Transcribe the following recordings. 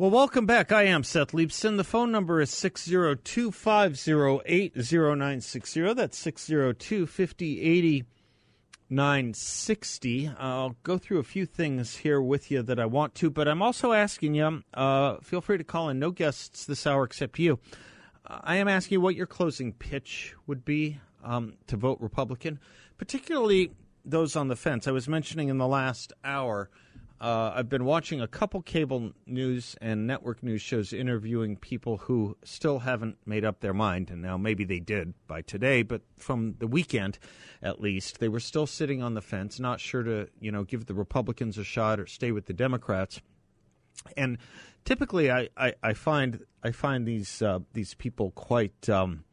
Well, welcome back. I am Seth Leibsohn. The phone number is 602 508 0960. That's 602 5080 960. I'll go through a few things here with you that I want to, but I'm also asking you uh, feel free to call in. No guests this hour except you. I am asking you what your closing pitch would be um, to vote Republican, particularly those on the fence. I was mentioning in the last hour uh, I've been watching a couple cable news and network news shows interviewing people who still haven't made up their mind. And now maybe they did by today, but from the weekend at least, they were still sitting on the fence, not sure to, you know, give the Republicans a shot or stay with the Democrats. And typically, I, I, I find I find these uh, these people quite um,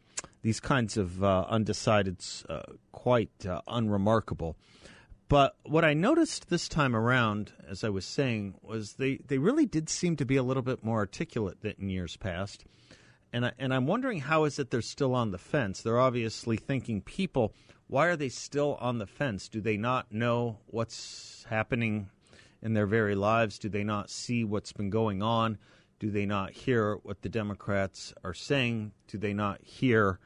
these kinds of uh, undecideds uh, quite uh, unremarkable. But what I noticed this time around, as I was saying, was they, they really did seem to be a little bit more articulate than in years past. And, I, and I'm wondering how is it they're still on the fence? They're obviously thinking people, why are they still on the fence? Do they not know what's happening in their very lives? Do they not see what's been going on? Do they not hear what the Democrats are saying? Do they not hear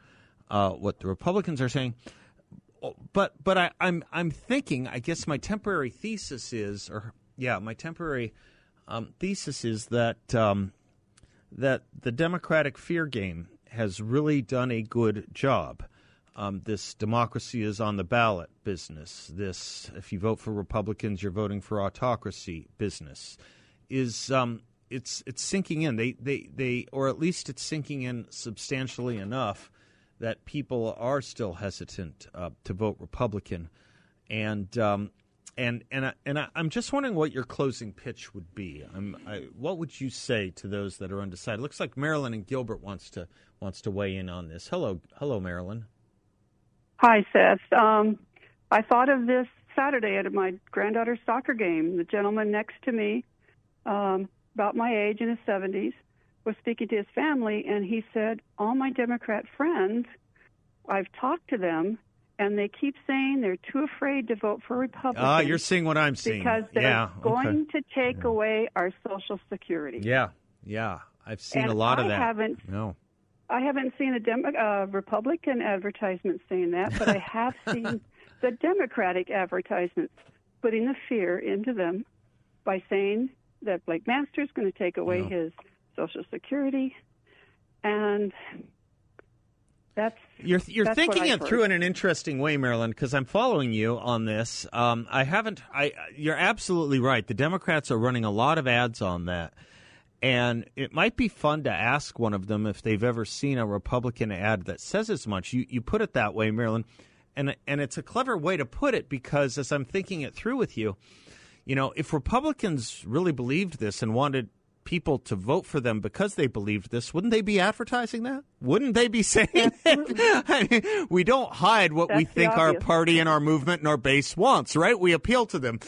uh, what the Republicans are saying? But but I, I'm I'm thinking. I guess my temporary thesis is, or yeah, my temporary um, thesis is that um, that the Democratic fear game has really done a good job. Um, this democracy is on the ballot business. This, if you vote for Republicans, you're voting for autocracy business. Is um, it's it's sinking in. They they they, or at least it's sinking in substantially enough that people are still hesitant uh, to vote Republican, and um, and and I, and I, am just wondering what your closing pitch would be. I, what would you say to those that are undecided? Looks like Marilyn and Gilbert wants to wants to weigh in on this. Hello, hello, Marilyn. Hi, Seth. Um, I thought of this Saturday at my granddaughter's soccer game. The gentleman next to me, um, about my age in his 70s, was speaking to his family, and he said, All my Democrat friends, I've talked to them, and they keep saying they're too afraid to vote for Republicans. Ah, you're seeing what I'm seeing. Because they're yeah, going okay. to take yeah. away our Social Security. Yeah, yeah. I've seen and a lot I of that. Haven't, no. I haven't seen a uh, Republican advertisement saying that, but I have seen the Democratic advertisements putting the fear into them by saying that Blake Masters is going to take away no. his Social Security, and that's you're you're that's thinking it through in an interesting way, Marilyn, because I'm following you on this. Um, I haven't. I you're absolutely right. The Democrats are running a lot of ads on that. And it might be fun to ask one of them if they've ever seen a Republican ad that says as much. You you put it that way, Marilyn, and and it's a clever way to put it because as I'm thinking it through with you, you know, if Republicans really believed this and wanted people to vote for them because they believed this, wouldn't they be advertising that? Wouldn't they be saying I mean, we don't hide what That's we think our party and our movement and our base wants, right? We appeal to them.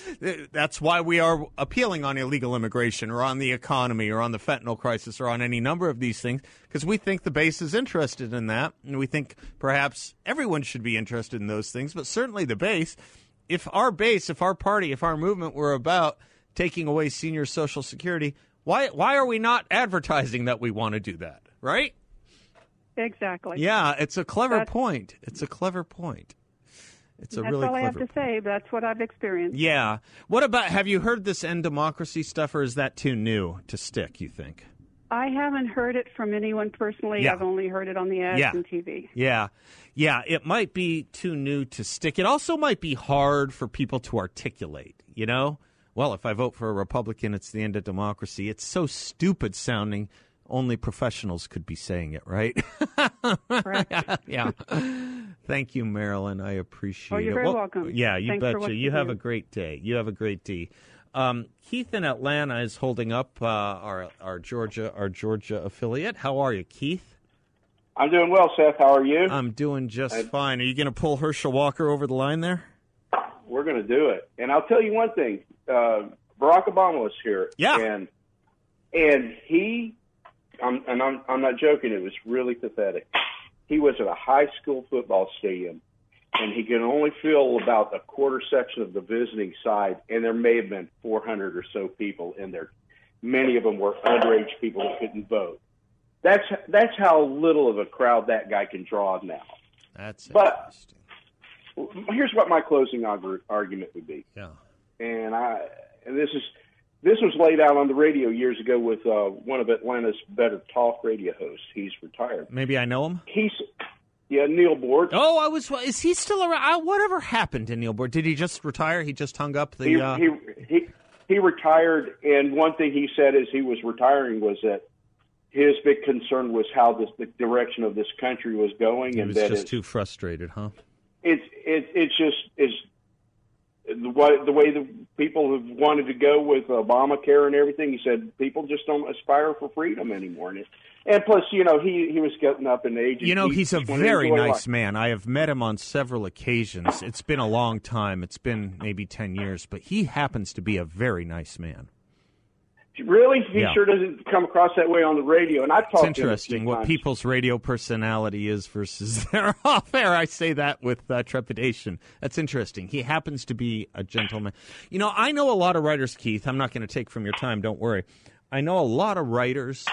That's why we are appealing on illegal immigration or on the economy or on the fentanyl crisis or on any number of these things because we think the base is interested in that and we think perhaps everyone should be interested in those things, but certainly the base. If our base, if our party, if our movement were about taking away senior social security, why why are we not advertising that we want to do that? Right? exactly. Yeah, it's a clever That's- point. It's a clever point. It's a That's really all I have to point. say. That's what I've experienced. Yeah. What about have you heard this end democracy stuff or is that too new to stick, you think? I haven't heard it from anyone personally. Yeah. I've only heard it on the ads Yeah. and TV. Yeah. Yeah, it might be too new to stick. It also might be hard for people to articulate, you know? Well, if I vote for a Republican, it's the end of democracy. It's so stupid sounding. Only professionals could be saying it, right? Correct. yeah. Thank you, Marilyn. I appreciate Oh, you're it. very Well, welcome. Yeah, you Thanks betcha. You you have do. a great day. You have a great day. Um, Keith in Atlanta is holding up uh, our our Georgia our Georgia affiliate. How are you, Keith? I'm doing well, Seth. How are you? I'm doing just fine. Are you going to pull Herschel Walker over the line there? We're going to do it. And I'll tell you one thing. Uh, Barack Obama was here. Yeah. And and he, I'm, and I'm, I'm not joking. It was really pathetic. He was at a high school football stadium, and he could only fill about a quarter section of the visiting side, and there may have been 400 or so people in there. many of them were underage people that couldn't vote. That's that's how little of a crowd that guy can draw now. That's But- interesting. Here's what my closing argument would be. Yeah. and I and this is this was laid out on the radio years ago with uh, one of Atlanta's better talk radio hosts. He's retired. Maybe I know him. He's yeah, Neal Boortz. Oh, I was. Is he still around? I, whatever happened to Neal Boortz? Did he just retire? He just hung up the. He, uh, he he he retired, and one thing he said as he was retiring was that his big concern was how this the direction of this country was going, he and was that just it, too frustrated, huh? It's it, it's just is the way the way the people have wanted to go with Obamacare and everything. He said people just don't aspire for freedom anymore, and it, and plus, you know, he he was getting up in age. You know, he he's a just wanted to very nice life. man. I have met him on several occasions. It's been a long time. It's been maybe 10 years, but he happens to be a very nice man. Really, he Yeah. sure doesn't come across that way on the radio. And I've It's talked to him a few interesting what times. people's radio personality is versus their off air. I say that with uh, trepidation. That's interesting. He happens to be a gentleman. You know, I know a lot of writers, Keith. I'm not going to take from your time. Don't worry. I know a lot of writers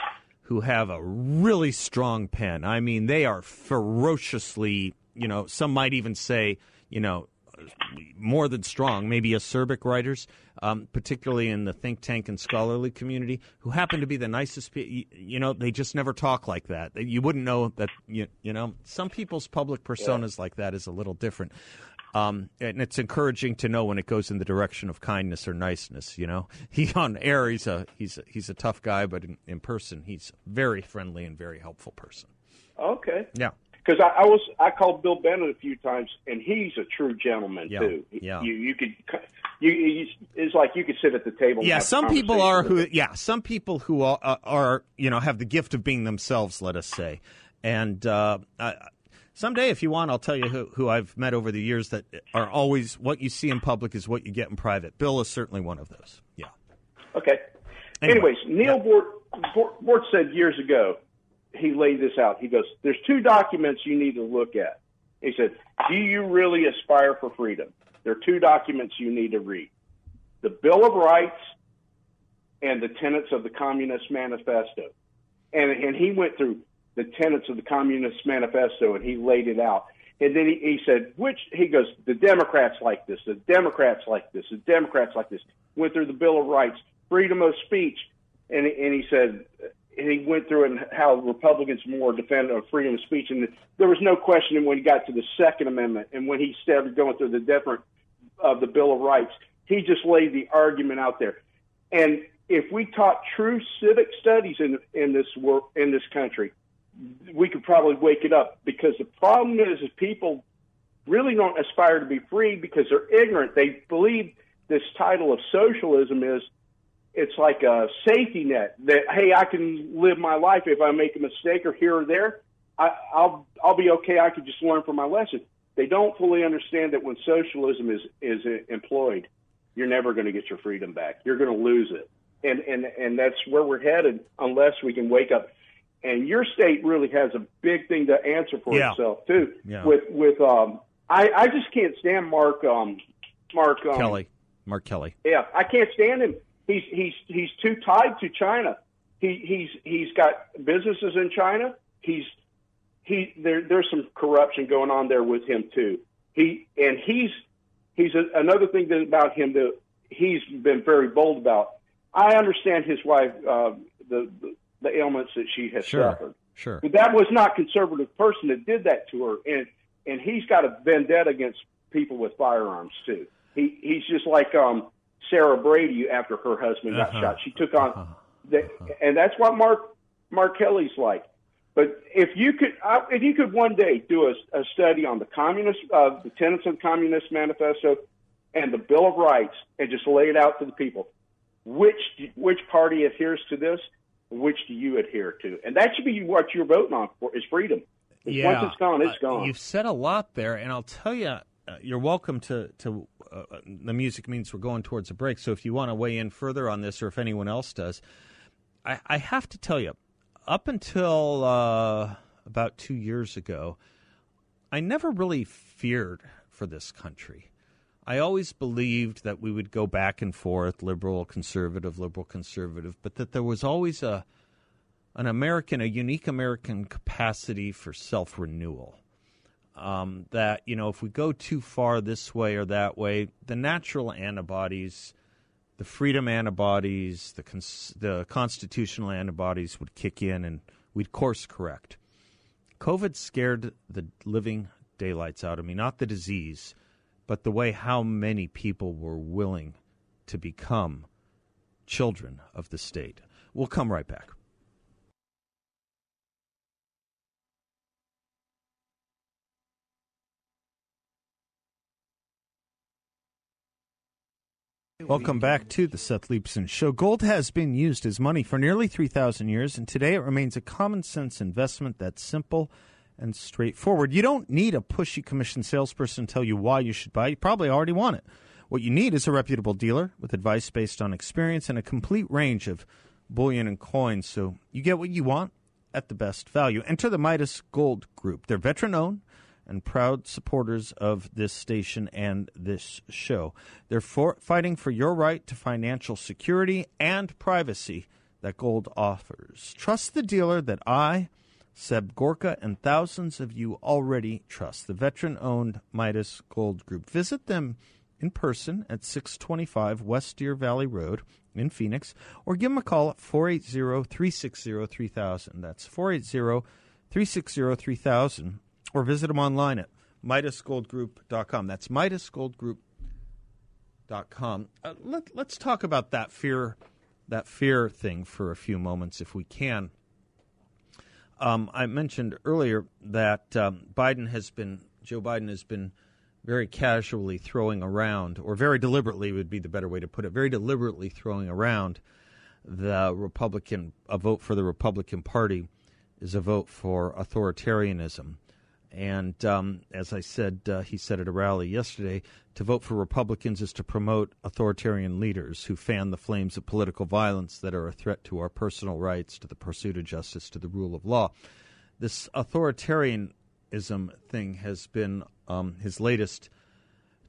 who have a really strong pen. I mean, they are ferociously, you know, some might even say, you know, more than strong, maybe acerbic writers, um, particularly in the think tank and scholarly community, who happen to be the nicest. Pe- you, you know, they just never talk like that. You wouldn't know that. You, you know, some people's public personas like that is a little different. Um, and it's encouraging to know when it goes in the direction of kindness or niceness. You know, he on air he's a he's a, he's a tough guy, but in, in person he's a very friendly and very helpful person. Okay. Yeah. Because I, I was I called Bill Bennett a few times, and he's a true gentleman Yeah, too. yeah. You you could you, you it's like you could sit at the table. Yeah, some people are who. Yeah, some people who are, are you know have the gift of being themselves. Let us say, and uh, I, someday, if you want, I'll tell you who, who I've met over the years that are always what you see in public is what you get in private. Bill is certainly one of those. Yeah. Okay. Anyway, Anyways, Neal Boortz, Boortz, Boortz said years ago, he laid this out. He goes, "There's two documents you need to look at." He said, "Do you really aspire for freedom?" There are two documents you need to read: the Bill of Rights and the tenets of the Communist Manifesto. And and he went through the tenets of the Communist Manifesto and he laid it out. And then he, he said, which he goes, the Democrats like this, the Democrats like this, the Democrats like this. Went through the Bill of Rights, freedom of speech, and and he said, he went through and how Republicans more defend of freedom of speech, and there was no question when he got to the Second Amendment and when he started going through the different of the Bill of Rights, he just laid the argument out there. And if we taught true civic studies in in this work in this country, we could probably wake it up because the problem is is people really don't aspire to be free because they're ignorant. They believe this title of socialism is it's like a safety net that hey, I can live my life if I make a mistake or here or there, I, I'll I'll be okay. I can just learn from my lesson. They don't fully understand that when socialism is is employed, you're never going to get your freedom back. You're going to lose it, and and and that's where we're headed unless we can wake up. And your state really has a big thing to answer for Yeah. itself too. Yeah. With with um, I I just can't stand Mark um Mark um, Kelly, Mark Kelly. yeah, I can't stand him. He's he's he's too tied to China. He he's he's got businesses in China. He's he there there's some corruption going on there with him too. He and he's he's a, another thing that about him that he's been very bold about. I understand his wife uh, the, the the ailments that she has Sure, suffered. sure. But that was not conservative person that did that to her, and and he's got a vendetta against people with firearms too. He he's just like um, Sarah Brady after her husband got Uh-huh. shot. She took on, Uh-huh. the, and that's what Mark Mark Kelly's like. But if you could, uh, if you could one day do a, a study on the communist, uh, the tenets of the Communist Manifesto, and the Bill of Rights, and just lay it out to the people, which which party adheres to this, which do you adhere to, and that should be what you're voting on for is freedom. Yeah, Once it's gone, it's gone. You've said a lot there, and I'll tell you, uh, you're welcome to to. Uh, the music means we're going towards a break, so if you want to weigh in further on this, or if anyone else does, I, I have to tell you, up until uh, about two years ago, I never really feared for this country. I always believed that we would go back and forth, liberal, conservative, liberal, conservative, but that there was always a an American, a unique American capacity for self renewal. Um, that you know, if we go too far this way or that way, the natural antibodies, the freedom antibodies, the cons- the constitutional antibodies would kick in, and we'd course correct. COVID scared the living daylights out of me, not the disease, but the way how many people were willing to become children of the state. We'll come right back. Welcome back to the Seth Leibsohn Show. Gold has been used as money for nearly 3,000 years, and today it remains a common sense investment that's simple and straightforward. You don't need a pushy commission salesperson to tell you why you should buy. You probably already want it. What you need is a reputable dealer with advice based on experience and a complete range of bullion and coins so you get what you want at the best value. Enter the Midas Gold Group. They're veteran owned and proud supporters of this station and this show. They're for, fighting for your right to financial security and privacy that gold offers. Trust the dealer that I, Seb Gorka, and thousands of you already trust. The veteran owned Midas Gold Group. Visit them in person at 625 West Deer Valley Road in Phoenix or give them a call at 480 360 3000. That's 480 360 3000 or visit them online at MidasGoldGroup.com. That's MidasGoldGroup.com. Uh, let, let's talk about that fear, that fear thing for a few moments, if we can. Um, I mentioned earlier that um, Biden has been, Joe Biden has been very casually throwing around, or very deliberately would be the better way to put it, very deliberately throwing around the Republican, a vote for the Republican Party is a vote for authoritarianism. And um, as I said, uh, he said at a rally yesterday, to vote for Republicans is to promote authoritarian leaders who fan the flames of political violence that are a threat to our personal rights, to the pursuit of justice, to the rule of law. This authoritarianism thing has been um, his latest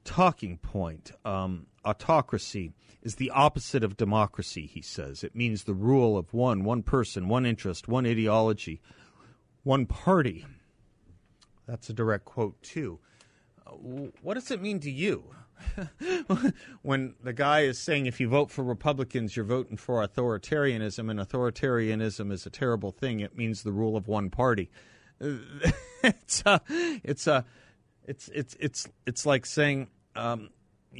talking point. Um, autocracy is the opposite of democracy, he says. It means the rule of one, one person, one interest, one ideology, one party. That's a direct quote, too. Uh, what does it mean to you? when the guy is saying if you vote for Republicans, you're voting for authoritarianism, and authoritarianism is a terrible thing. It means the rule of one party. it's a, it's a, it's it's it's it's like saying um,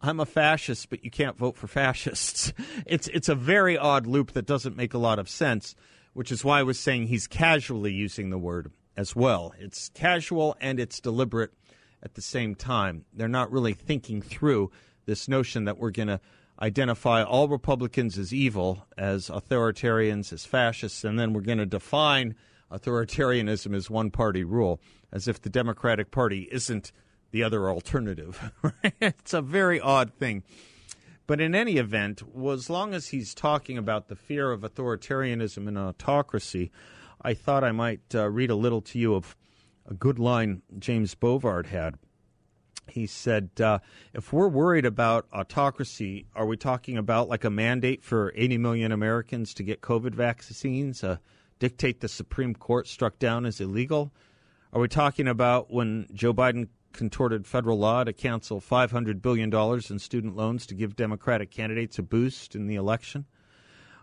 I'm a fascist, but you can't vote for fascists. It's it's a very odd loop that doesn't make a lot of sense which is why I was saying he's casually using the word as well. It's casual and it's deliberate at the same time. They're not really thinking through this notion that we're going to identify all Republicans as evil, as authoritarians, as fascists, and then we're going to define authoritarianism as one party rule, as if the Democratic Party isn't the other alternative. it's a very odd thing. But in any event, as long as he's talking about the fear of authoritarianism and autocracy, I thought I might uh, read a little to you of a good line James Bovard had. He said, uh, If we're worried about autocracy, are we talking about like a mandate for 80 million Americans to get COVID vaccines, a dictate the Supreme Court struck down as illegal? Are we talking about when Joe Biden contorted federal law to cancel $500 billion in student loans to give Democratic candidates a boost in the election?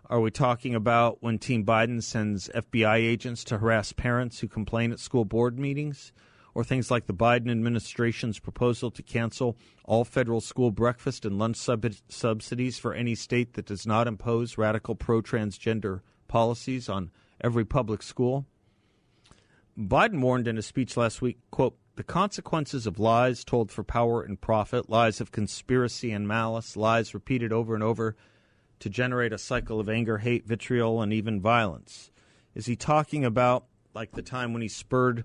Are we talking about when Team Biden sends FBI agents to harass parents who complain at school board meetings? Or things like the Biden administration's proposal to cancel all federal school breakfast and lunch sub- subsidies for any state that does not impose radical pro transgender policies on every public school? Biden warned in a speech last week, quote, the consequences of lies told for power and profit, lies of conspiracy and malice, lies repeated over and over to generate a cycle of anger, hate, vitriol, and even violence. Is he talking about like the time when he spurred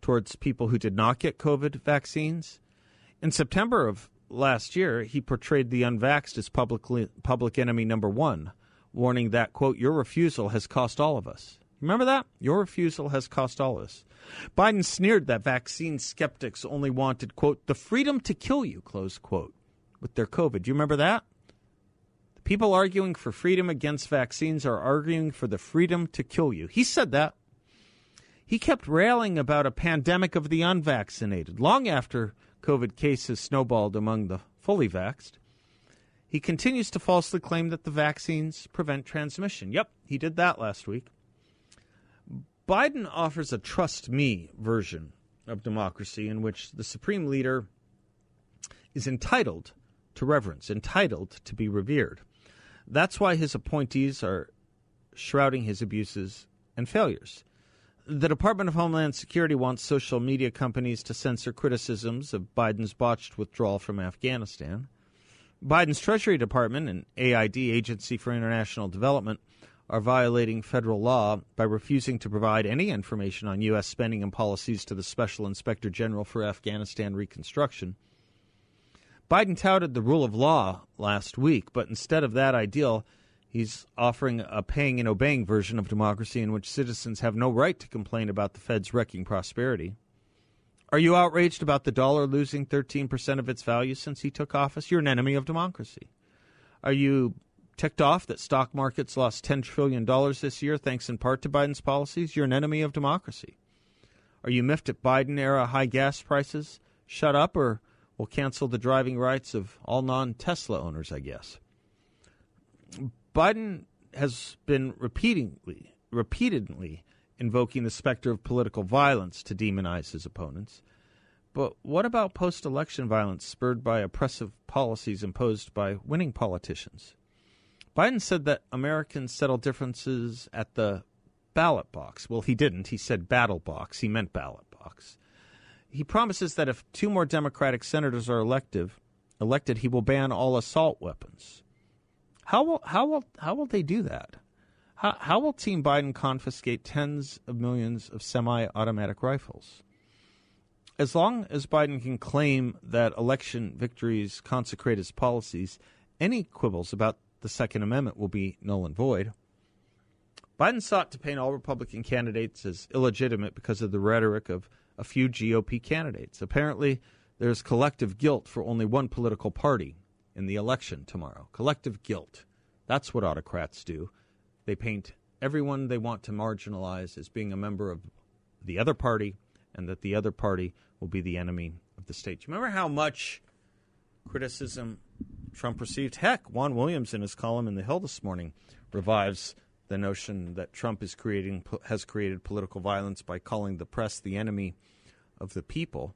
towards people who did not get COVID vaccines? In September of last year, he portrayed the unvaxxed as public, public enemy number one, warning that, quote, your refusal has cost all of us. Remember that? Your refusal has cost all this. Biden sneered that vaccine skeptics only wanted, quote, the freedom to kill you, close quote, with their COVID. Do you remember that? The people arguing for freedom against vaccines are arguing for the freedom to kill you. He said that. He kept railing about a pandemic of the unvaccinated long after COVID cases snowballed among the fully vaxxed. He continues to falsely claim that the vaccines prevent transmission. Yep, he did that last week. Biden offers a trust me version of democracy in which the supreme leader is entitled to reverence, entitled to be revered. That's why his appointees are shrouding his abuses and failures. The Department of Homeland Security wants social media companies to censor criticisms of Biden's botched withdrawal from Afghanistan. Biden's Treasury Department and AID, Agency for International Development, are violating federal law by refusing to provide any information on U.S. spending and policies to the Special Inspector General for Afghanistan Reconstruction. Biden touted the rule of law last week, but instead of that ideal, he's offering a paying and obeying version of democracy in which citizens have no right to complain about the Fed's wrecking prosperity. Are you outraged about the dollar losing 13% of its value since he took office? You're an enemy of democracy. Are you ticked off that stock markets lost $10 trillion this year thanks in part to Biden's policies, you're an enemy of democracy. Are you miffed at Biden era high gas prices? Shut up or we'll cancel the driving rights of all non Tesla owners, I guess. Biden has been repeatedly, repeatedly invoking the specter of political violence to demonize his opponents. But what about post election violence spurred by oppressive policies imposed by winning politicians? Biden said that Americans settle differences at the ballot box. Well, he didn't. He said battle box. He meant ballot box. He promises that if two more Democratic senators are elected, elected, he will ban all assault weapons. How will how will how will they do that? How how will Team Biden confiscate tens of millions of semi-automatic rifles? As long as Biden can claim that election victories consecrate his policies, any quibbles about the Second Amendment will be null and void. Biden sought to paint all Republican candidates as illegitimate because of the rhetoric of a few GOP candidates. Apparently, there's collective guilt for only one political party in the election tomorrow. Collective guilt. That's what autocrats do. They paint everyone they want to marginalize as being a member of the other party, and that the other party will be the enemy of the state. Do you remember how much criticism Trump received. Heck, Juan Williams in his column in the Hill this morning revives the notion that Trump is creating has created political violence by calling the press the enemy of the people.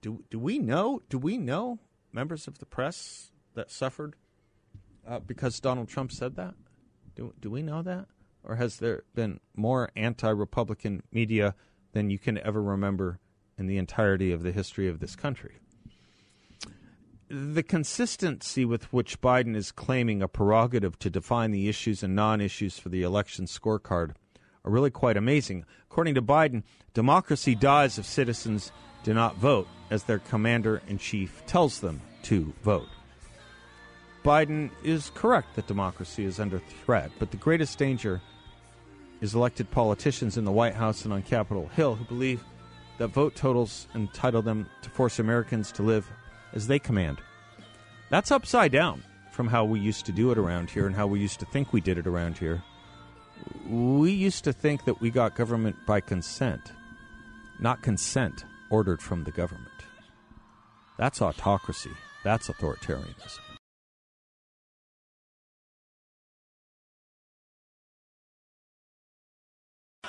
Do do we know? Do we know members of the press that suffered uh, because Donald Trump said that? Do do we know that, or has there been more anti-Republican media than you can ever remember in the entirety of the history of this country? The consistency with which Biden is claiming a prerogative to define the issues and non issues for the election scorecard are really quite amazing. According to Biden, democracy dies if citizens do not vote as their commander in chief tells them to vote. Biden is correct that democracy is under threat, but the greatest danger is elected politicians in the White House and on Capitol Hill who believe that vote totals entitle them to force Americans to live as they command. That's upside down from how we used to do it around here and how we used to think we did it around here. We used to think that we got government by consent, not consent ordered from the government. That's autocracy. That's authoritarianism.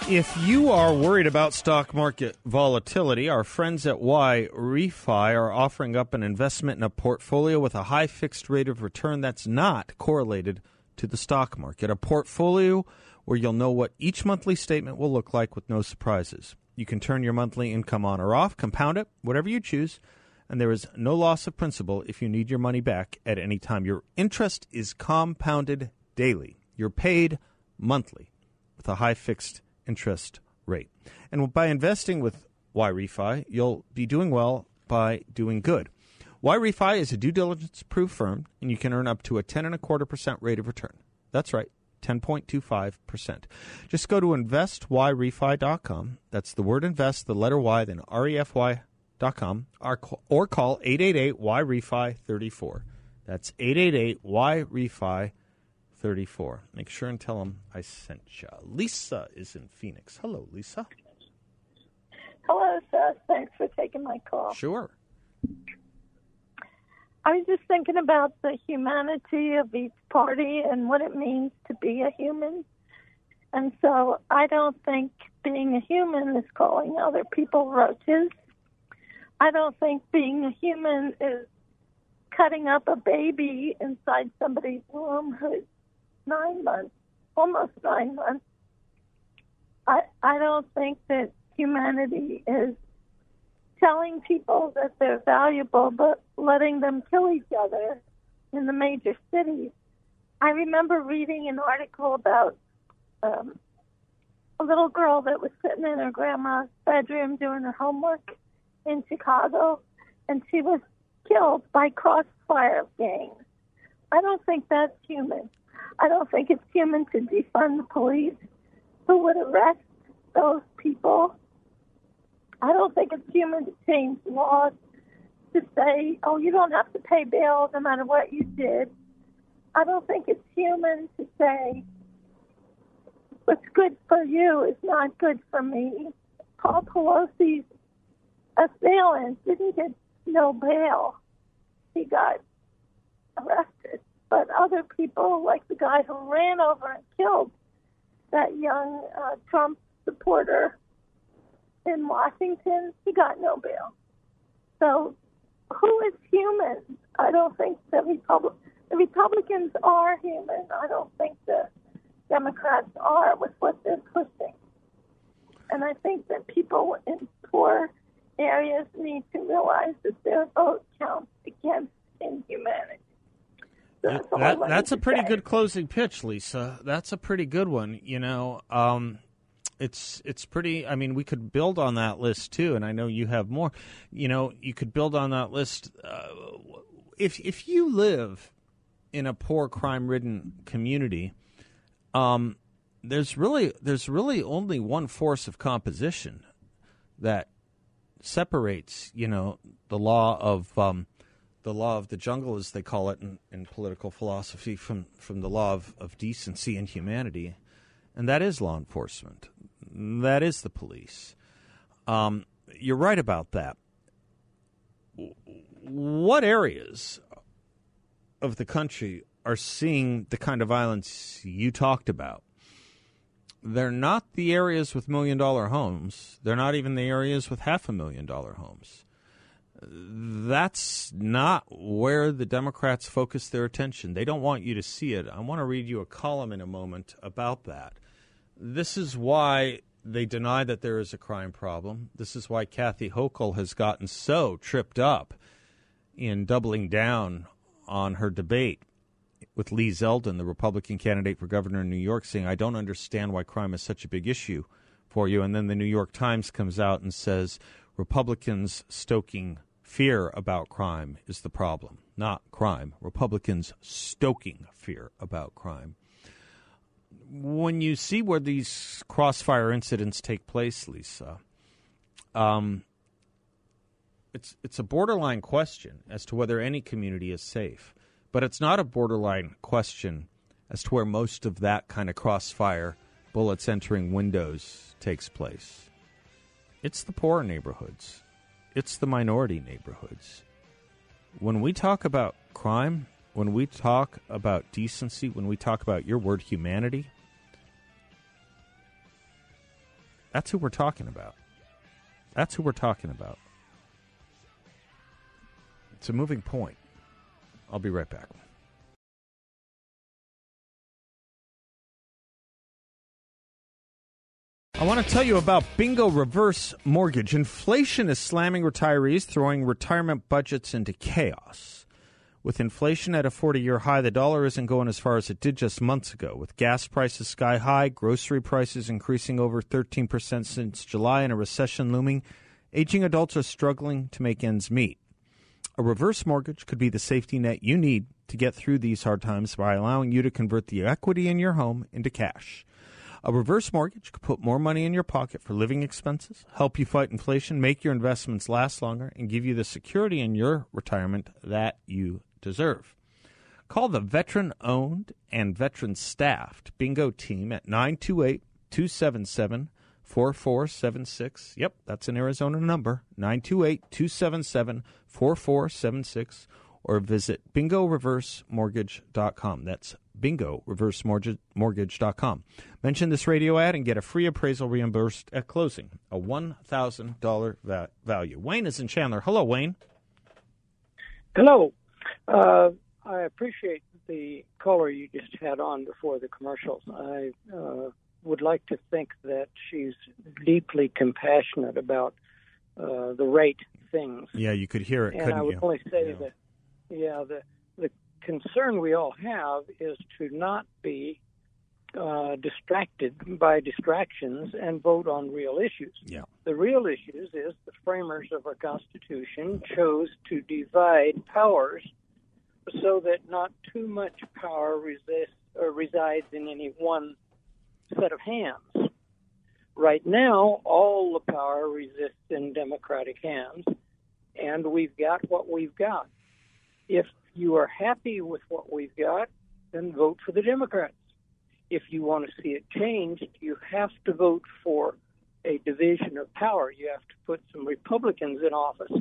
If you are worried about stock market volatility, our friends at Yrefy are offering up an investment in a portfolio with a high fixed rate of return that's not correlated to the stock market. A portfolio where you'll know what each monthly statement will look like with no surprises. You can turn your monthly income on or off, compound it, whatever you choose, and there is no loss of principal if you need your money back at any time. Your interest is compounded daily. You're paid monthly with a high fixed interest rate. And by investing with Yrefy, you'll be doing well by doing good. Yrefy is a due diligence proof firm, and you can earn up to a ten and a quarter percent rate of return. That's right, 10.25%. Just go to investyrefy.com. That's the word invest, the letter Y, then R-E-F-Y.com, or, or call 888-Y-REFI-34. That's 888-Y-REFI-34. Make sure and tell them I sent you. Lisa is in Phoenix. Hello, Lisa. Hello, Seth. Thanks for taking my call. Sure. I was just thinking about the humanity of each party and what it means to be a human. And so I don't think being a human is calling other people roaches. I don't think being a human is cutting up a baby inside somebody's womb who's nine months, almost nine months. I I don't think that humanity is telling people that they're valuable, but letting them kill each other in the major cities. I remember reading an article about um, a little girl that was sitting in her grandma's bedroom doing her homework in Chicago, and she was killed by crossfire gangs. I don't think that's human. I don't think it's human to defund the police who would arrest those people I don't think it's human to change laws to say, oh, you don't have to pay bail no matter what you did. I don't think it's human to say, what's good for you is not good for me. Paul Pelosi's assailant didn't get no bail. He got arrested. But other people, like the guy who ran over and killed that young uh, Trump supporter, in Washington, he got no bail. So, who is human? I don't think the Republic the Republicans are human. I don't think the Democrats are with what they're pushing. And I think that people in poor areas need to realize that their vote counts against inhumanity. So that, that's a pretty say. good closing pitch, Lisa. That's a pretty good one. You know, um, it's it's pretty. I mean, we could build on that list too, and I know you have more. You know, you could build on that list. Uh, if if you live in a poor, crime-ridden community, um, there's really there's really only one force of composition that separates, you know, the law of um, the law of the jungle, as they call it in, in political philosophy, from from the law of, of decency and humanity, and that is law enforcement. That is the police. Um, you're right about that. What areas of the country are seeing the kind of violence you talked about? They're not the areas with million dollar homes. They're not even the areas with half a million dollar homes. That's not where the Democrats focus their attention. They don't want you to see it. I want to read you a column in a moment about that. This is why they deny that there is a crime problem. This is why Kathy Hochul has gotten so tripped up in doubling down on her debate with Lee Zeldin, the Republican candidate for governor in New York, saying, I don't understand why crime is such a big issue for you. And then the New York Times comes out and says, Republicans stoking fear about crime is the problem, not crime. Republicans stoking fear about crime when you see where these crossfire incidents take place, Lisa, um, it's it's a borderline question as to whether any community is safe, but it's not a borderline question as to where most of that kind of crossfire, bullets entering windows, takes place. It's the poor neighborhoods, it's the minority neighborhoods. When we talk about crime, when we talk about decency, when we talk about your word humanity, That's who we're talking about. That's who we're talking about. It's a moving point. I'll be right back. I want to tell you about Bingo Reverse Mortgage. Inflation is slamming retirees, throwing retirement budgets into chaos. With inflation at a 40 year high, the dollar isn't going as far as it did just months ago. With gas prices sky high, grocery prices increasing over 13% since July, and a recession looming, aging adults are struggling to make ends meet. A reverse mortgage could be the safety net you need to get through these hard times by allowing you to convert the equity in your home into cash. A reverse mortgage could put more money in your pocket for living expenses, help you fight inflation, make your investments last longer, and give you the security in your retirement that you deserve. Call the veteran owned and veteran staffed bingo team at 928 277 4476. Yep, that's an Arizona number 928 277 4476 or visit bingoreversemortgage.com. That's bingoreversemortgage.com. Mention this radio ad and get a free appraisal reimbursed at closing, a $1,000 va- value. Wayne is in Chandler. Hello, Wayne. Hello. Uh, I appreciate the caller you just had on before the commercials. I uh, would like to think that she's deeply compassionate about uh, the right things. Yeah, you could hear it, and couldn't I would you? only say Yeah. that, yeah, the the concern we all have is to not be uh, distracted by distractions and vote on real issues. Yeah. The real issues is the framers of our Constitution chose to divide powers so that not too much power resist, or resides in any one set of hands. Right now, all the power resists in Democratic hands, and we've got what we've got. If you are happy with what we've got, then vote for the Democrats. If you want to see it changed, you have to vote for a division of power. You have to put some Republicans in office.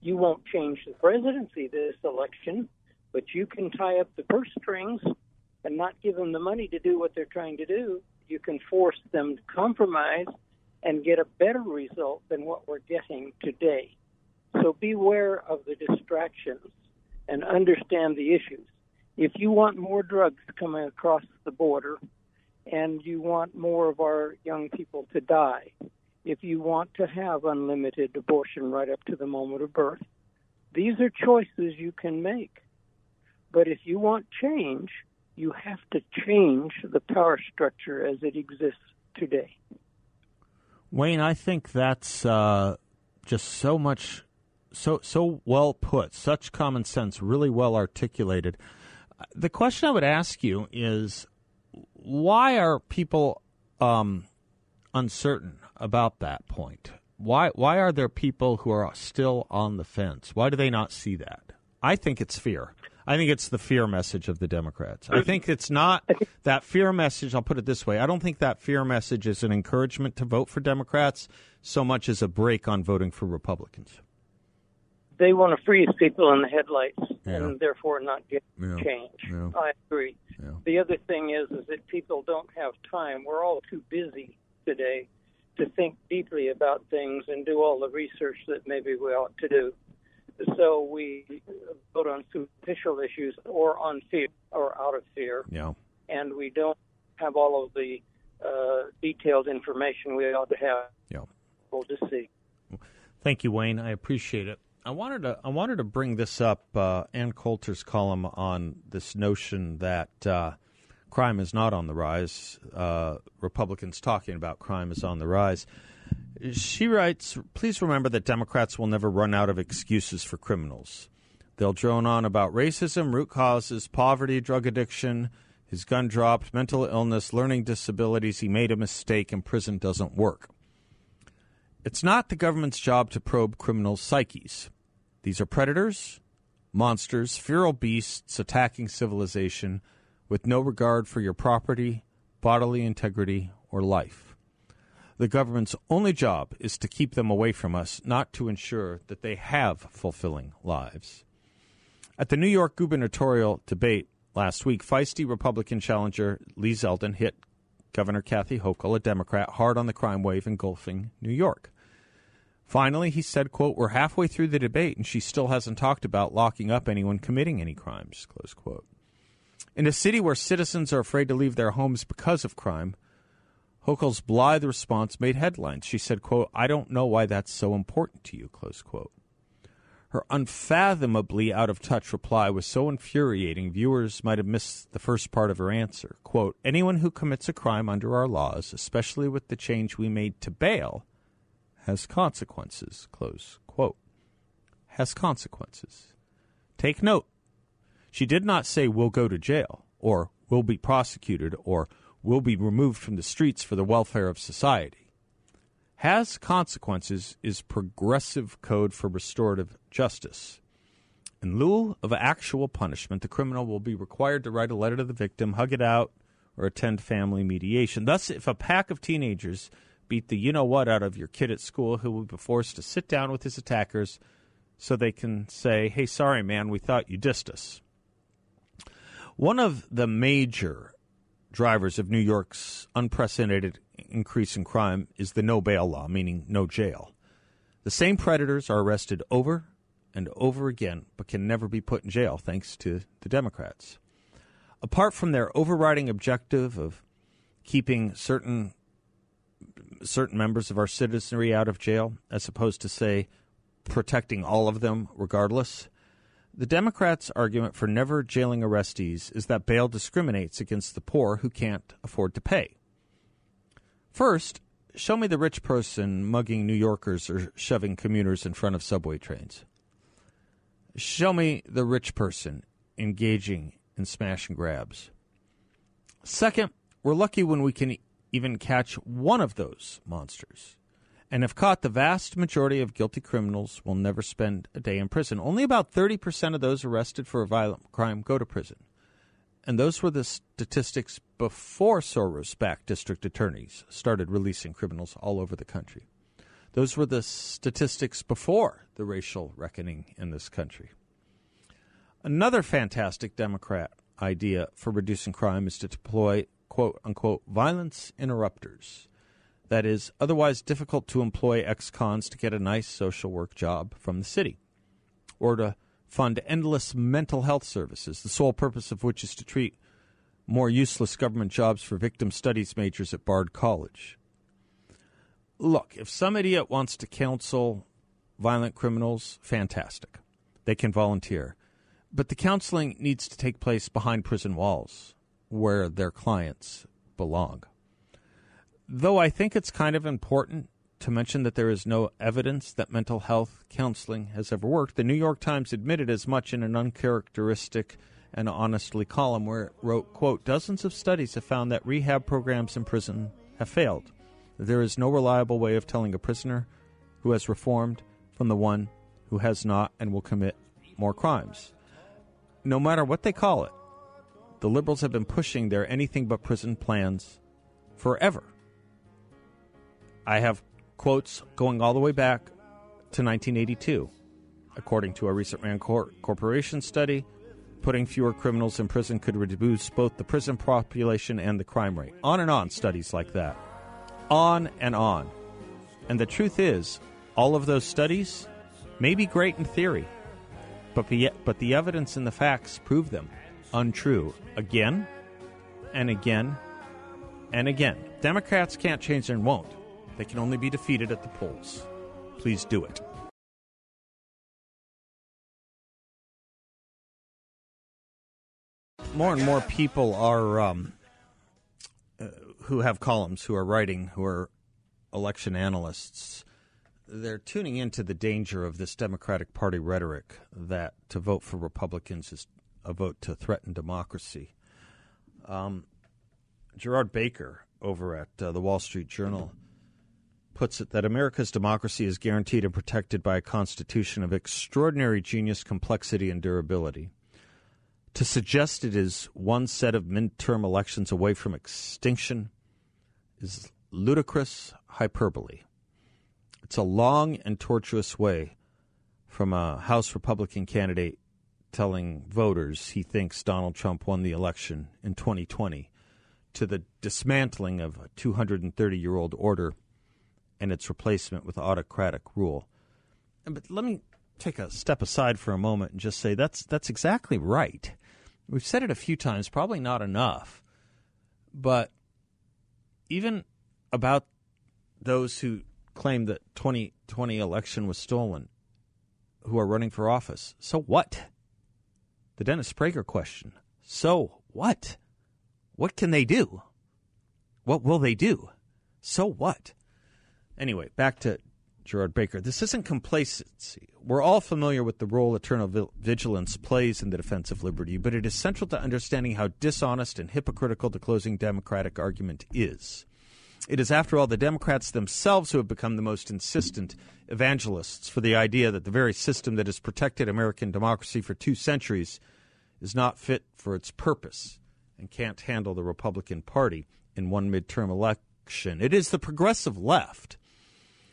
You won't change the presidency this election, but you can tie up the purse strings and not give them the money to do what they're trying to do. You can force them to compromise and get a better result than what we're getting today. So beware of the distractions and understand the issues. If you want more drugs coming across the border and you want more of our young people to die, if you want to have unlimited abortion right up to the moment of birth, these are choices you can make. But if you want change, you have to change the power structure as it exists today. Wayne, I think that's uh, just so much, so so well put, such common sense, really well articulated. The question I would ask you is, why are people um, uncertain about that point? Why why are there people who are still on the fence? Why do they not see that? I think it's fear. I think it's the fear message of the Democrats. I think it's not that fear message. I'll put it this way: I don't think that fear message is an encouragement to vote for Democrats so much as a break on voting for Republicans. They want to freeze people in the headlights Yeah. and therefore not get Yeah. change. Yeah. I agree. Yeah. The other thing is is that people don't have time. We're all too busy today to think deeply about things and do all the research that maybe we ought to do. So we vote on superficial issues or on fear or out of fear, Yeah. and we don't have all of the uh, detailed information we ought to have. Yeah. We'll just see. Thank you, Wayne. I appreciate it. I wanted to I wanted to bring this up. Uh, Ann Coulter's column on this notion that uh, crime is not on the rise. Uh, Republicans talking about crime is on the rise. She writes, "Please remember that Democrats will never run out of excuses for criminals. They'll drone on about racism, root causes, poverty, drug addiction." His gun dropped, mental illness, learning disabilities. He made a mistake, and prison doesn't work. It's not the government's job to probe criminals' psyches. These are predators, monsters, feral beasts attacking civilization with no regard for your property, bodily integrity, or life. The government's only job is to keep them away from us, not to ensure that they have fulfilling lives. At the New York gubernatorial debate last week, feisty Republican challenger Lee Zeldin hit Governor Kathy Hochul, a Democrat, hard on the crime wave engulfing New York. Finally, he said, quote, We're halfway through the debate and she still hasn't talked about locking up anyone committing any crimes, close quote. In a city where citizens are afraid to leave their homes because of crime, Hochul's blithe response made headlines. She said, quote, I don't know why that's so important to you, close quote. Her unfathomably out of touch reply was so infuriating, viewers might have missed the first part of her answer. Quote, Anyone who commits a crime under our laws, especially with the change we made to bail, has consequences, close quote. Has consequences. Take note. She did not say we'll go to jail or will be prosecuted or will be removed from the streets for the welfare of society. Has consequences is progressive code for restorative justice. In lieu of actual punishment, the criminal will be required to write a letter to the victim, hug it out, or attend family mediation. Thus, if a pack of teenagers beat the you know what out of your kid at school, who will be forced to sit down with his attackers so they can say, hey, sorry, man, we thought you dissed us. One of the major drivers of New York's unprecedented increase in crime is the no bail law, meaning no jail. The same predators are arrested over and over again, but can never be put in jail thanks to the Democrats. Apart from their overriding objective of keeping certain certain members of our citizenry out of jail, as opposed to say protecting all of them regardless, the Democrats' argument for never jailing arrestees is that bail discriminates against the poor who can't afford to pay. First, show me the rich person mugging New Yorkers or shoving commuters in front of subway trains. Show me the rich person engaging in smash and grabs. Second, we're lucky when we can even catch one of those monsters. And if caught, the vast majority of guilty criminals will never spend a day in prison. Only about 30% of those arrested for a violent crime go to prison. And those were the statistics before Soros backed district attorneys started releasing criminals all over the country. Those were the statistics before the racial reckoning in this country. Another fantastic Democrat idea for reducing crime is to deploy quote unquote violence interrupters that is otherwise difficult to employ ex cons to get a nice social work job from the city, or to fund endless mental health services, the sole purpose of which is to treat more useless government jobs for victim studies majors at Bard College. Look, if some idiot wants to counsel violent criminals, fantastic. They can volunteer. But the counseling needs to take place behind prison walls where their clients belong. Though I think it's kind of important to mention that there is no evidence that mental health counseling has ever worked, the New York Times admitted as much in an uncharacteristic and honestly column where it wrote, quote, dozens of studies have found that rehab programs in prison have failed. There is no reliable way of telling a prisoner who has reformed from the one who has not and will commit more crimes. No matter what they call it, the liberals have been pushing their anything but prison plans forever. I have quotes going all the way back to 1982. According to a recent Rand Corporation study, putting fewer criminals in prison could reduce both the prison population and the crime rate. On and on, studies like that. On and on. And the truth is, all of those studies may be great in theory, but the, but the evidence and the facts prove them untrue again and again and again. Democrats can't change and won't. They can only be defeated at the polls. Please do it. More and more people are um, uh, who have columns, who are writing, who are election analysts. They're tuning into the danger of this Democratic Party rhetoric that to vote for Republicans is a vote to threaten democracy. Um, Gerard Baker over at uh, the Wall Street Journal puts it that America's democracy is guaranteed and protected by a constitution of extraordinary genius, complexity, and durability. To suggest it is one set of midterm elections away from extinction is ludicrous hyperbole. It's a long and tortuous way from a House Republican candidate telling voters he thinks Donald Trump won the election in 2020 to the dismantling of a 230 year old order and its replacement with autocratic rule. But let me take a step aside for a moment and just say that's that's exactly right. We've said it a few times, probably not enough. But even about those who claim that 2020 election was stolen who are running for office. So what? The Dennis Prager question. So what? What can they do? What will they do? So what? Anyway, back to Gerard Baker. This isn't complacency. We're all familiar with the role eternal vigilance plays in the defense of liberty, but it is central to understanding how dishonest and hypocritical the closing Democratic argument is. It is, after all, the Democrats themselves who have become the most insistent evangelists for the idea that the very system that has protected American democracy for two centuries is not fit for its purpose and can't handle the Republican Party in one midterm election. It is the progressive left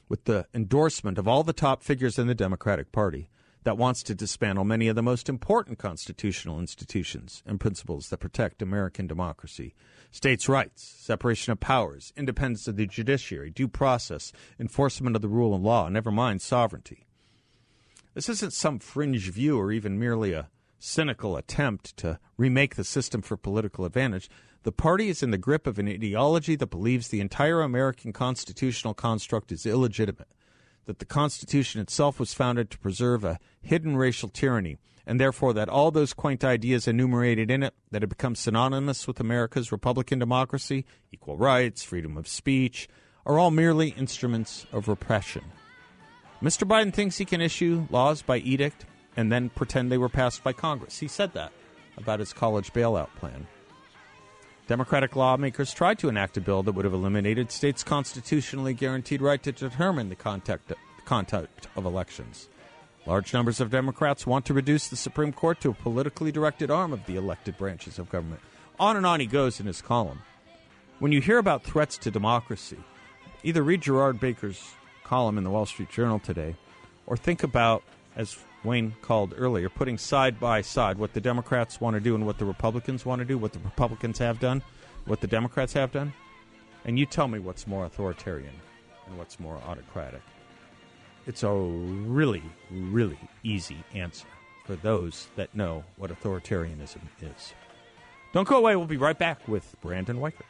with the endorsement of all the top figures in the Democratic Party that wants to dismantle many of the most important constitutional institutions and principles that protect American democracy states' rights, separation of powers, independence of the judiciary, due process, enforcement of the rule of law, never mind sovereignty. This isn't some fringe view or even merely a cynical attempt to remake the system for political advantage. The party is in the grip of an ideology that believes the entire American constitutional construct is illegitimate, that the Constitution itself was founded to preserve a hidden racial tyranny, and therefore that all those quaint ideas enumerated in it that have become synonymous with America's Republican democracy, equal rights, freedom of speech, are all merely instruments of repression. Mr. Biden thinks he can issue laws by edict and then pretend they were passed by Congress. He said that about his college bailout plan. Democratic lawmakers tried to enact a bill that would have eliminated states' constitutionally guaranteed right to determine the conduct, of elections. Large numbers of Democrats want to reduce the Supreme Court to a politically directed arm of the elected branches of government. On and on he goes in his column. When you hear about threats to democracy, either read Gerard Baker's column in the Wall Street Journal today or think about, as Wayne called earlier, putting side by side what the Democrats want to do and what the Republicans want to do, what the Republicans have done, what the Democrats have done, and you tell me what's more authoritarian and what's more autocratic. It's a really, really easy answer for those that know what authoritarianism is. Don't go away. We'll be right back with Brandon Weichert.